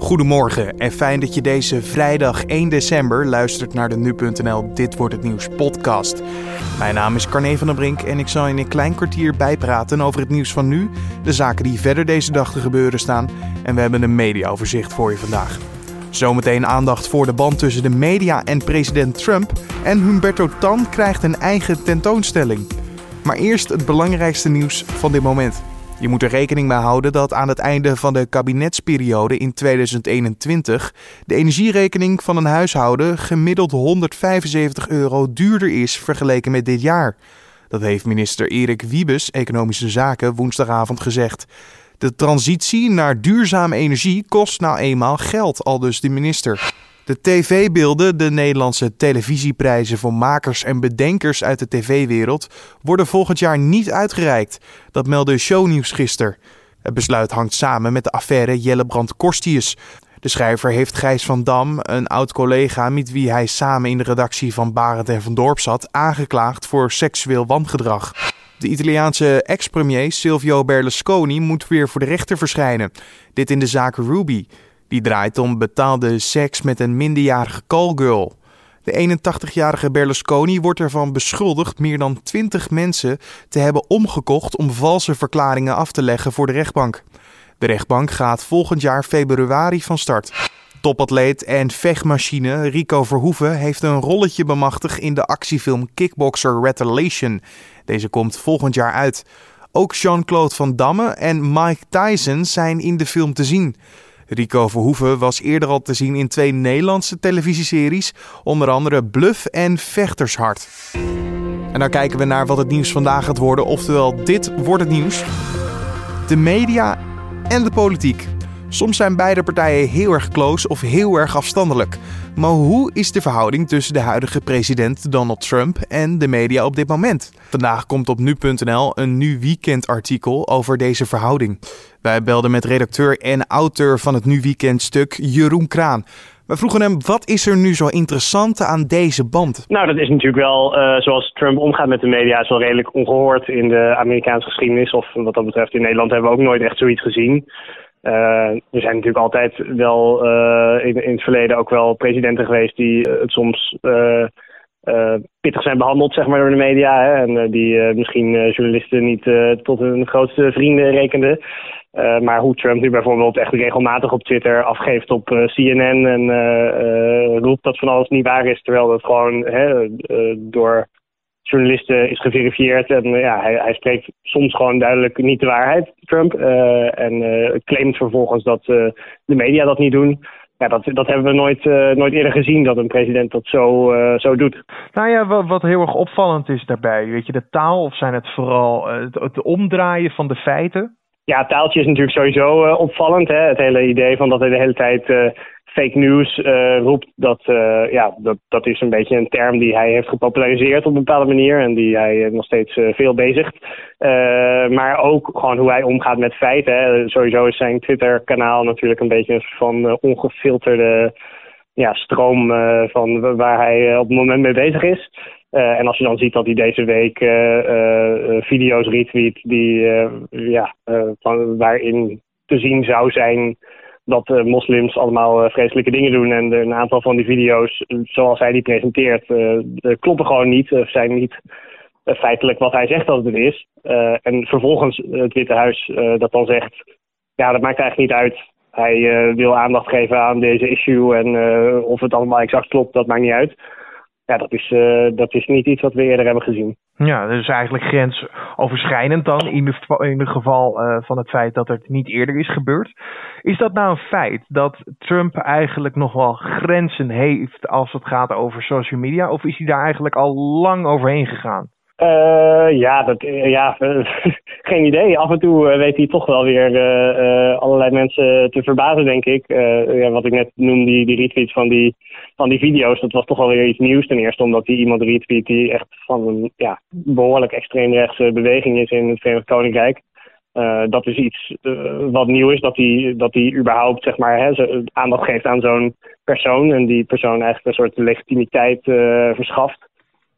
Goedemorgen en fijn dat je deze vrijdag 1 december luistert naar de Nu.nl Dit Wordt Het Nieuws podcast. Mijn naam is Carne van der Brink en ik zal in een klein kwartier bijpraten over het nieuws van nu, de zaken die verder deze dag te gebeuren staan en we hebben een mediaoverzicht voor je vandaag. Zometeen aandacht voor de band tussen de media en president Trump en Humberto Tan krijgt een eigen tentoonstelling. Maar eerst het belangrijkste nieuws van dit moment. Je moet er rekening mee houden dat aan het einde van de kabinetsperiode in 2021 de energierekening van een huishouden gemiddeld 175 euro duurder is vergeleken met dit jaar. Dat heeft minister Erik Wiebes, Economische Zaken, woensdagavond gezegd. De transitie naar duurzame energie kost nou eenmaal geld, al dus de minister. De tv-beelden, de Nederlandse televisieprijzen voor makers en bedenkers uit de tv-wereld, worden volgend jaar niet uitgereikt. Dat meldde Shownieuws gisteren. Het besluit hangt samen met de affaire Jellebrand Korstius. De schrijver heeft Gijs van Dam, een oud collega met wie hij samen in de redactie van Barend en van Dorp zat, aangeklaagd voor seksueel wangedrag. De Italiaanse ex-premier Silvio Berlusconi moet weer voor de rechter verschijnen. Dit in de zaak Ruby. Die draait om betaalde seks met een minderjarige callgirl. De 81-jarige Berlusconi wordt ervan beschuldigd meer dan 20 mensen te hebben omgekocht om valse verklaringen af te leggen voor de rechtbank. De rechtbank gaat volgend jaar februari van start. Topatleet en vechtmachine Rico Verhoeven heeft een rolletje bemachtigd in de actiefilm Kickboxer Retaliation. Deze komt volgend jaar uit. Ook Jean-Claude Van Damme en Mike Tyson zijn in de film te zien. Rico Verhoeven was eerder al te zien in twee Nederlandse televisieseries, onder andere Bluff en Vechtershart. En dan kijken we naar wat het nieuws vandaag gaat worden, oftewel dit wordt het nieuws. De media en de politiek. Soms zijn beide partijen heel erg close of heel erg afstandelijk. Maar hoe is de verhouding tussen de huidige president Donald Trump en de media op dit moment? Vandaag komt op nu.nl een nu weekendartikel over deze verhouding. Wij belden met redacteur en auteur van het Nu Weekend stuk Jeroen Kraan. We vroegen hem, wat is er nu zo interessant aan deze band? Nou, dat is natuurlijk wel, uh, zoals Trump omgaat met de media, is wel redelijk ongehoord in de Amerikaanse geschiedenis. Of wat dat betreft in Nederland hebben we ook nooit echt zoiets gezien. Uh, er zijn natuurlijk altijd wel uh, in, in, het verleden ook wel presidenten geweest die het soms pittig zijn behandeld zeg maar, door de media. Hè, en die misschien journalisten niet tot hun grootste vrienden rekenden. Maar hoe Trump nu bijvoorbeeld echt regelmatig op Twitter afgeeft op CNN en roept dat van alles niet waar is, terwijl dat gewoon door journalisten is geverifieerd. En ja, hij, hij, spreekt soms gewoon duidelijk niet de waarheid, Trump. en claimt vervolgens dat de media dat niet doen. Ja, dat, dat hebben we nooit, nooit eerder gezien, dat een president dat zo, zo doet. Nou ja, wat, wat heel erg opvallend is daarbij, weet je, de taal of zijn het vooral het omdraaien van de feiten? Ja, taaltje is natuurlijk sowieso uh, opvallend. Hè? Het hele idee van dat hij de hele tijd uh, fake news uh, roept, dat, ja, dat, dat is een beetje een term die hij heeft gepopulariseerd op een bepaalde manier en die hij nog steeds veel bezigt. maar ook gewoon hoe hij omgaat met feiten. Sowieso is zijn Twitter-kanaal natuurlijk een beetje een van ongefilterde ja, stroom van waar hij op het moment mee bezig is. Uh, en als je dan ziet dat hij deze week uh, uh, video's retweet die, ja, van, waarin te zien zou zijn dat moslims allemaal vreselijke dingen doen. En een aantal van die video's, zoals hij die presenteert, kloppen gewoon niet. Of zijn niet feitelijk wat hij zegt dat het is. en vervolgens het Witte Huis dat dan zegt, ja, dat maakt eigenlijk niet uit. Hij wil aandacht geven aan deze issue en of het allemaal exact klopt, dat maakt niet uit ja, dat is, uh, dat is niet iets wat we eerder hebben gezien. Ja, dus eigenlijk grensoverschrijdend dan in, de, in het geval uh, van het feit dat het niet eerder is gebeurd. Is dat nou een feit dat Trump eigenlijk nog wel grenzen heeft als het gaat over social media? Of is hij daar eigenlijk al lang overheen gegaan? Uh, ja, dat, ja geen idee. Af en toe weet hij toch wel weer allerlei mensen te verbazen, denk ik. ja, wat ik net noemde, die, die retweets van die van die video's, dat was toch wel weer iets nieuws. Ten eerste omdat hij iemand retweet die echt van een ja, behoorlijk extreemrechtse beweging is in het Verenigd Koninkrijk. Dat is iets wat nieuw is, dat hij, dat überhaupt zeg maar, hè, aandacht geeft aan zo'n persoon en die persoon eigenlijk een soort legitimiteit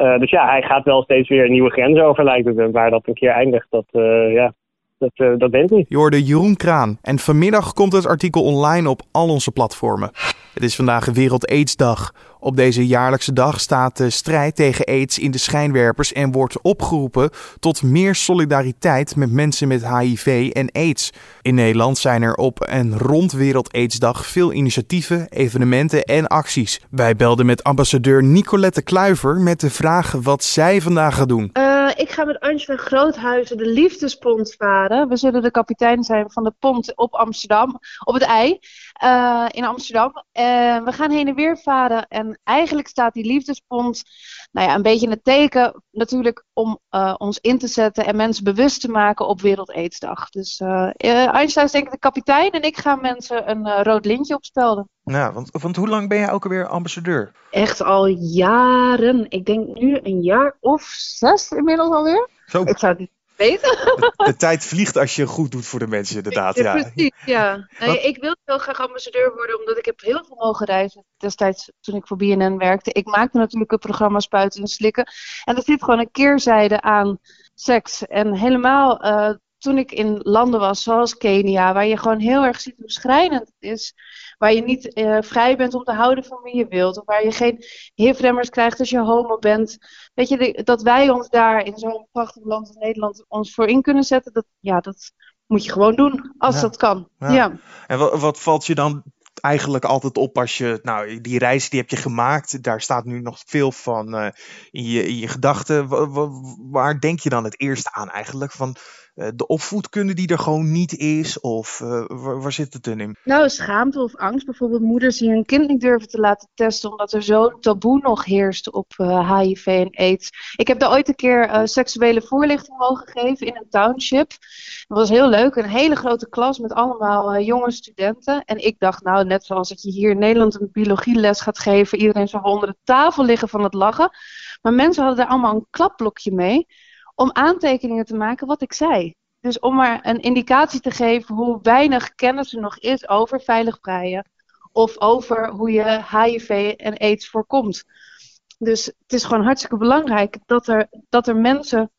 verschaft. dus ja, hij gaat wel steeds weer nieuwe grenzen over, lijkt het. Waar dat een keer eindigt, dat, ja, Dat, dat weet ik niet. Je hoorde Jeroen Kraan. En vanmiddag komt het artikel online op al onze platformen. Het is vandaag Wereld AIDS-dag. Op deze jaarlijkse dag staat de strijd tegen AIDS in de schijnwerpers en wordt opgeroepen tot meer solidariteit met mensen met HIV en AIDS. In Nederland zijn er op en rond Wereld AIDS-dag veel initiatieven, evenementen en acties. Wij belden met ambassadeur Nicolette Kluiver met de vraag wat zij vandaag gaat doen. Uh, ik ga met Angela Groothuizen de liefdespont varen. We zullen de kapitein zijn van de pont op Amsterdam, op het ei uh, in Amsterdam. Uh, we gaan heen en weer varen en eigenlijk staat die liefdespont nou ja, een beetje in het teken natuurlijk om uh, ons in te zetten en mensen bewust te maken op Wereld Aidsdag. Dus uh, Einstein is denk ik de kapitein en ik ga mensen een uh, rood lintje opspelden. Nou, want, want hoe lang ben jij ook alweer ambassadeur? Echt al jaren. Ik denk nu een jaar of zes inmiddels alweer. Zo. Ik zou het weten. De tijd vliegt als je goed doet voor de mensen, inderdaad. Ja, ja. precies, ja. Nee, ik wilde heel graag ambassadeur worden, omdat ik heb heel veel mogen reizen destijds toen ik voor BNN werkte. Ik maakte natuurlijk het programma Spuiten en Slikken. En er zit gewoon een keerzijde aan seks. En helemaal uh, toen ik in landen was, zoals Kenia, waar je gewoon heel erg ziet hoe schrijnend het is. Waar je niet uh, vrij bent om te houden van wie je wilt. Of waar je geen hifremmers krijgt als je homo bent. Weet je, de, dat wij ons daar in zo'n prachtig land als Nederland ons voor in kunnen zetten. Dat, ja, dat moet je gewoon doen, als ja. dat kan. Ja. ja. En wat, wat valt je dan eigenlijk altijd op als je, nou, die reis die heb je gemaakt, daar staat nu nog veel van uh, in je, in je gedachten. Waar denk je dan het eerst aan eigenlijk? Van de opvoedkunde die er gewoon niet is? Of uh, waar, zit het in? Nou, schaamte of angst. Bijvoorbeeld moeders die hun kind niet durven te laten testen omdat er zo'n taboe nog heerst op HIV en AIDS. Ik heb daar ooit een keer seksuele voorlichting mogen geven in een township. Dat was heel leuk. Een hele grote klas met allemaal jonge studenten. En ik dacht, nou, net zoals dat je hier in Nederland een biologieles gaat geven. Iedereen zou onder de tafel liggen van het lachen. Maar mensen hadden daar allemaal een klapblokje mee. Om aantekeningen te maken wat ik zei. Dus om maar een indicatie te geven hoe weinig kennis er nog is over veilig vrijen. Of over hoe je HIV en AIDS voorkomt. Dus het is gewoon hartstikke belangrijk dat er, dat er mensen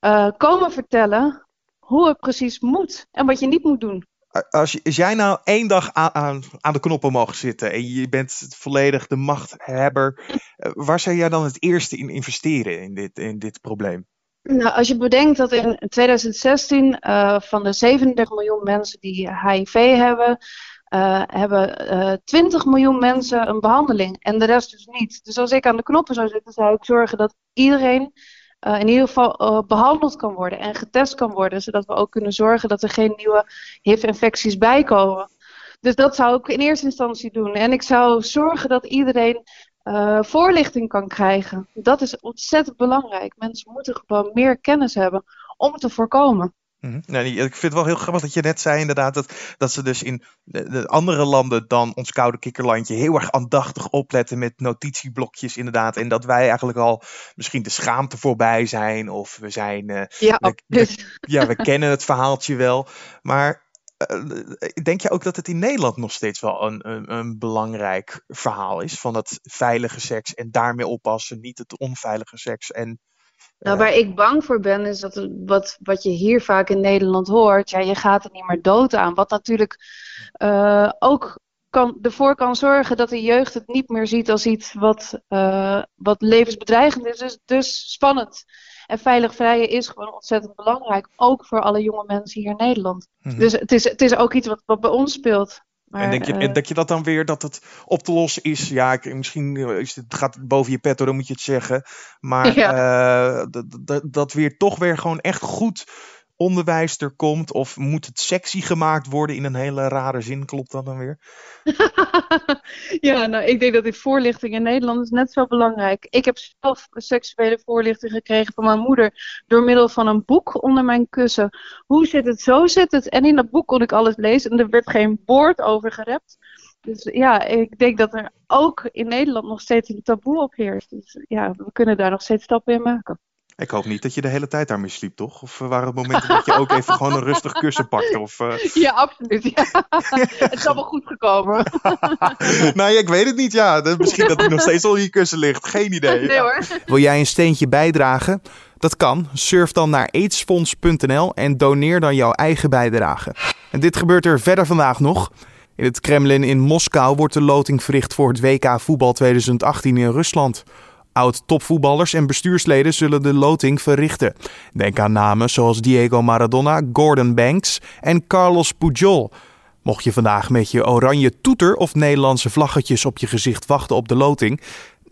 uh, komen vertellen hoe het precies moet en wat je niet moet doen als, als, jij nou één dag aan, aan, aan, de knoppen mag zitten en je bent volledig de machthebber, eh, waar zou jij dan het eerste in investeren in dit, in dit probleem? Nou, als je bedenkt dat in 2016 uh, eh, van de 37 miljoen mensen die HIV hebben, uh, hebben 20 miljoen mensen een behandeling en de rest dus niet. Dus als ik aan de knoppen zou zitten, zou ik zorgen dat iedereen in ieder geval behandeld kan worden en getest kan worden, zodat we ook kunnen zorgen dat er geen nieuwe HIV-infecties bijkomen. Dus dat zou ik in eerste instantie doen. En ik zou zorgen dat iedereen uh, voorlichting kan krijgen. Dat is ontzettend belangrijk. Mensen moeten gewoon meer kennis hebben om het te voorkomen. Mm -hmm. ik vind het wel heel grappig dat je net zei inderdaad dat, dat ze dus in de, de, andere landen dan ons koude kikkerlandje heel erg aandachtig opletten met notitieblokjes inderdaad. En dat wij eigenlijk al misschien de schaamte voorbij zijn of we zijn... Uh, ja, we, we, ja, we kennen het verhaaltje wel. Maar denk je ook dat het in Nederland nog steeds wel een, een, een, belangrijk verhaal is van het veilige seks en daarmee oppassen, niet het onveilige seks en nou, waar ik bang voor ben, is dat wat, wat je hier vaak in Nederland hoort, ja, je gaat er niet meer dood aan. Wat natuurlijk uh, ook kan, ervoor kan zorgen dat de jeugd het niet meer ziet als iets wat, uh, wat levensbedreigend is. Dus, dus spannend. En veilig vrijen is gewoon ontzettend belangrijk, ook voor alle jonge mensen hier in Nederland. Mm -hmm. Dus het is, het is ook iets wat, wat bij ons speelt. Maar, en denk je, uh, denk je dat dan weer dat het op te lossen is? Ja, ik, misschien is het, gaat het boven je pet dan moet je het zeggen. Maar ja. uh, dat weer toch weer gewoon echt goed onderwijs er komt? Of moet het sexy gemaakt worden in een hele rare zin? Klopt dat dan weer? ja, nou, ik denk dat die voorlichting in Nederland is net zo belangrijk. Ik heb zelf seksuele voorlichting gekregen van mijn moeder door middel van een boek onder mijn kussen. Hoe zit het? Zo zit het. En in dat boek kon ik alles lezen en er werd geen woord over gerept. Dus ja, ik denk dat er ook in Nederland nog steeds een taboe op heerst. Dus ja, we kunnen daar nog steeds stappen in maken. Ik hoop niet dat je de hele tijd daarmee sliep, toch? Of waren er momenten dat je ook even gewoon een rustig kussen pakte? Of, uh... Ja, absoluut. Ja. het is allemaal goed gekomen. nou ja, ik weet het niet. Ja. Misschien dat hij nog steeds al in je kussen ligt. Geen idee. Nee hoor. Wil jij een steentje bijdragen? Dat kan. Surf dan naar aidsfonds.nl en doneer dan jouw eigen bijdrage. En dit gebeurt er verder vandaag nog. In het Kremlin in Moskou wordt de loting verricht voor het WK voetbal 2018 in Rusland. Oud-topvoetballers en bestuursleden zullen de loting verrichten. Denk aan namen zoals Diego Maradona, Gordon Banks en Carlos Pujol. Mocht je vandaag met je oranje toeter of Nederlandse vlaggetjes op je gezicht wachten op de loting,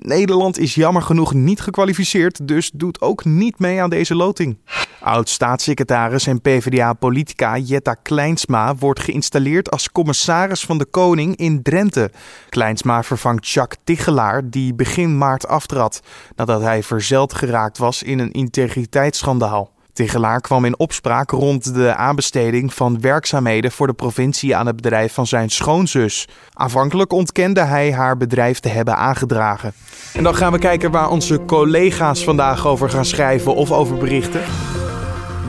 Nederland is jammer genoeg niet gekwalificeerd, dus doet ook niet mee aan deze loting. Oud-staatssecretaris en PvdA-politica Jetta Kleinsma wordt geïnstalleerd als commissaris van de Koning in Drenthe. Kleinsma vervangt Jacques Tichelaar, die begin maart aftrad nadat hij verzeld geraakt was in een integriteitsschandaal. Tegelaar kwam in opspraak rond de aanbesteding van werkzaamheden voor de provincie aan het bedrijf van zijn schoonzus. Aanvankelijk ontkende hij haar bedrijf te hebben aangedragen. En dan gaan we kijken waar onze collega's vandaag over gaan schrijven of over berichten.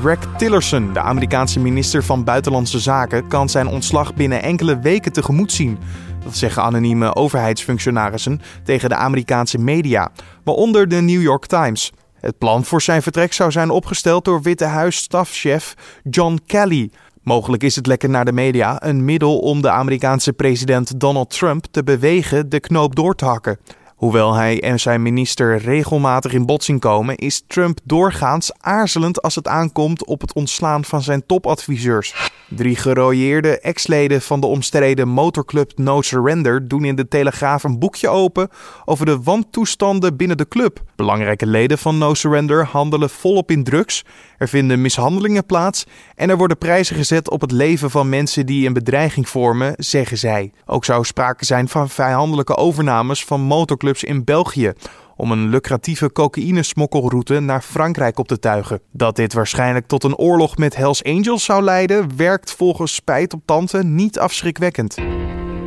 Rex Tillerson, de Amerikaanse minister van Buitenlandse Zaken, kan zijn ontslag binnen enkele weken tegemoet zien. Dat zeggen anonieme overheidsfunctionarissen tegen de Amerikaanse media, waaronder de New York Times. Het plan voor zijn vertrek zou zijn opgesteld door Witte Huis-stafchef John Kelly. Mogelijk is het lekker naar de media een middel om de Amerikaanse president Donald Trump te bewegen de knoop door te hakken. Hoewel hij en zijn minister regelmatig in botsing komen, is Trump doorgaans aarzelend als het aankomt op het ontslaan van zijn topadviseurs. Drie gerooieerde ex-leden van de omstreden motorclub No Surrender doen in de Telegraaf een boekje open over de wantoestanden binnen de club. Belangrijke leden van No Surrender handelen volop in drugs, er vinden mishandelingen plaats en er worden prijzen gezet op het leven van mensen die een bedreiging vormen, zeggen zij. Ook zou sprake zijn van vijandelijke overnames van motorclubs in België om een lucratieve cocaïnesmokkelroute naar Frankrijk op te tuigen. Dat dit waarschijnlijk tot een oorlog met Hells Angels zou leiden, werkt volgens Spijt op Tante niet afschrikwekkend.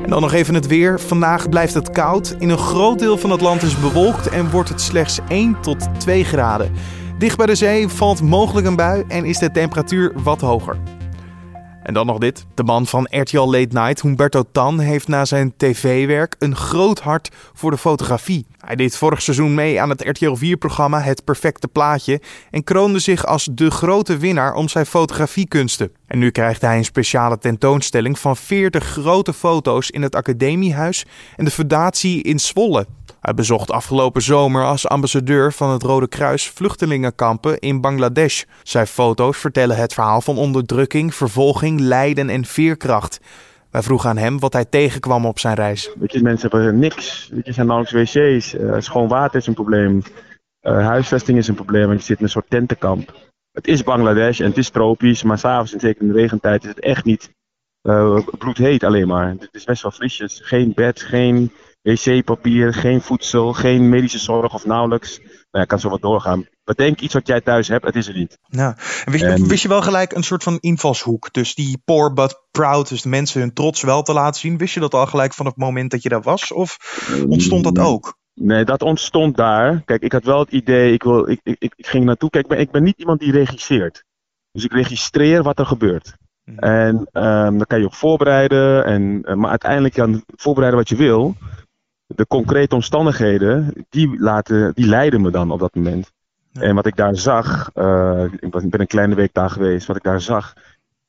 En dan nog even het weer. Vandaag blijft het koud. In een groot deel van het land is bewolkt en wordt het slechts 1 tot 2 graden. Dicht bij de zee valt mogelijk een bui en is de temperatuur wat hoger. En dan nog dit. De man van RTL Late Night, Humberto Tan, heeft na zijn tv-werk een groot hart voor de fotografie. Hij deed vorig seizoen mee aan het RTL 4-programma Het Perfecte Plaatje en kroonde zich als de grote winnaar om zijn fotografiekunsten. En nu krijgt hij een speciale tentoonstelling van 40 grote foto's in het Academiehuis en de Fundatie in Zwolle. Hij bezocht afgelopen zomer als ambassadeur van het Rode Kruis vluchtelingenkampen in Bangladesh. Zijn foto's vertellen het verhaal van onderdrukking, vervolging, lijden en veerkracht. Wij vroegen aan hem wat hij tegenkwam op zijn reis. Weet mensen hebben niks. Weet je, zijn nauwelijks wc's. Uh, schoon water is een probleem. Uh, huisvesting is een probleem, want je zit in een soort tentenkamp. Het is Bangladesh en het is tropisch, maar s'avonds en zeker in de regentijd is het echt niet uh, bloedheet alleen maar. Het is best wel frisjes. Geen bed, geen wc-papier, geen voedsel, geen medische zorg of nauwelijks. Nou ja, kan zo wat doorgaan. Bedenk iets wat jij thuis hebt, het is er niet. Ja. En wist, en, wist, je wel gelijk een soort van invalshoek? Dus die poor but proud, dus de mensen hun trots wel te laten zien. Wist je dat al gelijk van het moment dat je daar was? Of ontstond dat ook? Nee, dat ontstond daar. Kijk, ik had wel het idee, ik, wil, ik, ik, ik ging naartoe. Kijk, ik ben, ik ben niet iemand die regisseert. Dus ik registreer wat er gebeurt. Hmm. En um, dan kan je ook voorbereiden. En, maar uiteindelijk kan voorbereiden wat je wil de concrete omstandigheden, die, laten, die leiden me dan op dat moment. En wat ik daar zag, uh, ik ben een kleine week daar geweest, wat ik daar zag,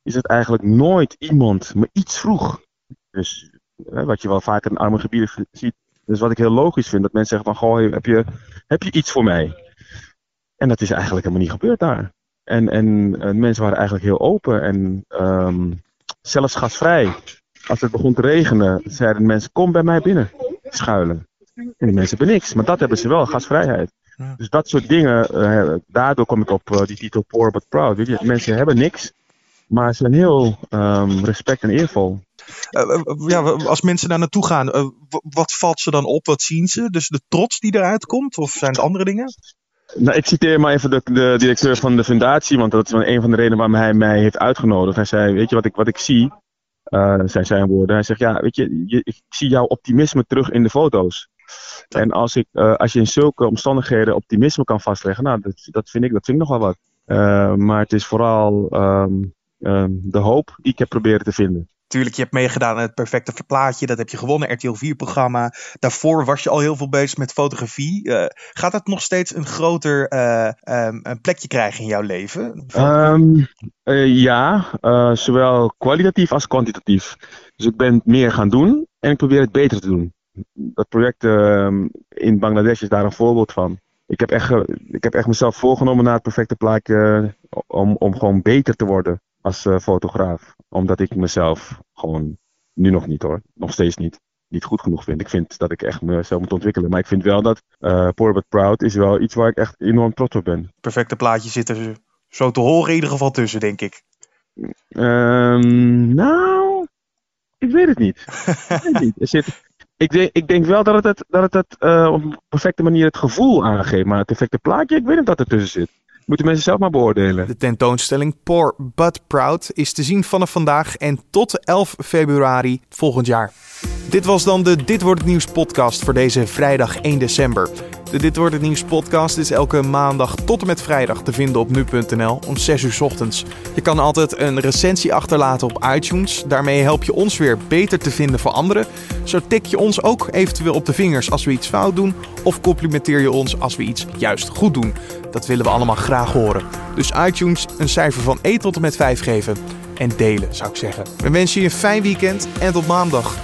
is dat eigenlijk nooit iemand me iets vroeg. Dus uh, wat je wel vaak in arme gebieden ziet. Dus wat ik heel logisch vind, dat mensen zeggen van, goh, heb je, heb je iets voor mij? En dat is eigenlijk helemaal niet gebeurd daar. En, en, en mensen waren eigenlijk heel open en um, zelfs gasvrij. Als het begon te regenen, zeiden mensen, kom bij mij binnen schuilen. En die mensen hebben niks, maar dat hebben ze wel, gasvrijheid. Dus dat soort dingen, uh, daardoor kom ik op uh, die titel Poor but Proud. Weet je? Mensen hebben niks, maar ze zijn heel um, respect en eervol. Uh, ja, als mensen daar naartoe gaan, wat valt ze dan op? Wat zien ze? Dus de trots die eruit komt? Of zijn het andere dingen? Nou, ik citeer maar even de, de, directeur van de fundatie, want dat is een van de redenen waarom hij mij heeft uitgenodigd. Hij zei, weet je wat ik, wat ik zie? Uh, zijn zijn woorden. Hij zegt, ja, weet je, je, ik zie jouw optimisme terug in de foto's. En als, ik, uh, als je in zulke omstandigheden optimisme kan vastleggen, nou, dat, dat, vind, ik, dat vind ik nog wel wat. Uh, maar het is vooral um, um, de hoop die ik heb proberen te vinden. Tuurlijk, je hebt meegedaan aan het perfecte plaatje. Dat heb je gewonnen, RTL 4-programma. Daarvoor was je al heel veel bezig met fotografie. Uh, gaat dat nog steeds een groter uh, um, een plekje krijgen in jouw leven? Um, uh, ja, zowel kwalitatief als kwantitatief. Dus ik ben meer gaan doen en ik probeer het beter te doen. Dat project ehm, in Bangladesh is daar een voorbeeld van. Ik heb echt, ik heb echt mezelf voorgenomen naar het perfecte plaatje om, om gewoon beter te worden als fotograaf. Omdat ik mezelf gewoon, nu nog niet hoor, nog steeds niet, niet goed genoeg vind. Ik vind dat ik echt mezelf moet ontwikkelen. Maar ik vind wel dat uh, Poor But Proud is wel iets waar ik echt enorm trots op ben. Perfecte plaatje zit er zo te horen in ieder geval tussen, denk ik. Um, nou, ik weet het niet. ik, weet het niet. Er zit, ik, denk, ik denk wel dat het, het, dat het, het uh, op een perfecte manier het gevoel aangeeft. Maar het perfecte plaatje, ik weet niet dat er tussen zit. Moeten mensen zelf maar beoordelen. De tentoonstelling Poor But Proud is te zien vanaf vandaag en tot 11 februari volgend jaar. Dit was dan de Dit Wordt Het Nieuws podcast voor deze vrijdag 1 december. De Dit Wordt Het Nieuws podcast is elke maandag tot en met vrijdag te vinden op nu.nl om 6 uur ochtends. Je kan altijd een recensie achterlaten op iTunes. Daarmee help je ons weer beter te vinden voor anderen. Zo tik je ons ook eventueel op de vingers als we iets fout doen. Of complimenteer je ons als we iets juist goed doen. Dat willen we allemaal graag horen. Dus iTunes een cijfer van 1 tot en met 5 geven. En delen zou ik zeggen. We wensen je een fijn weekend en tot maandag.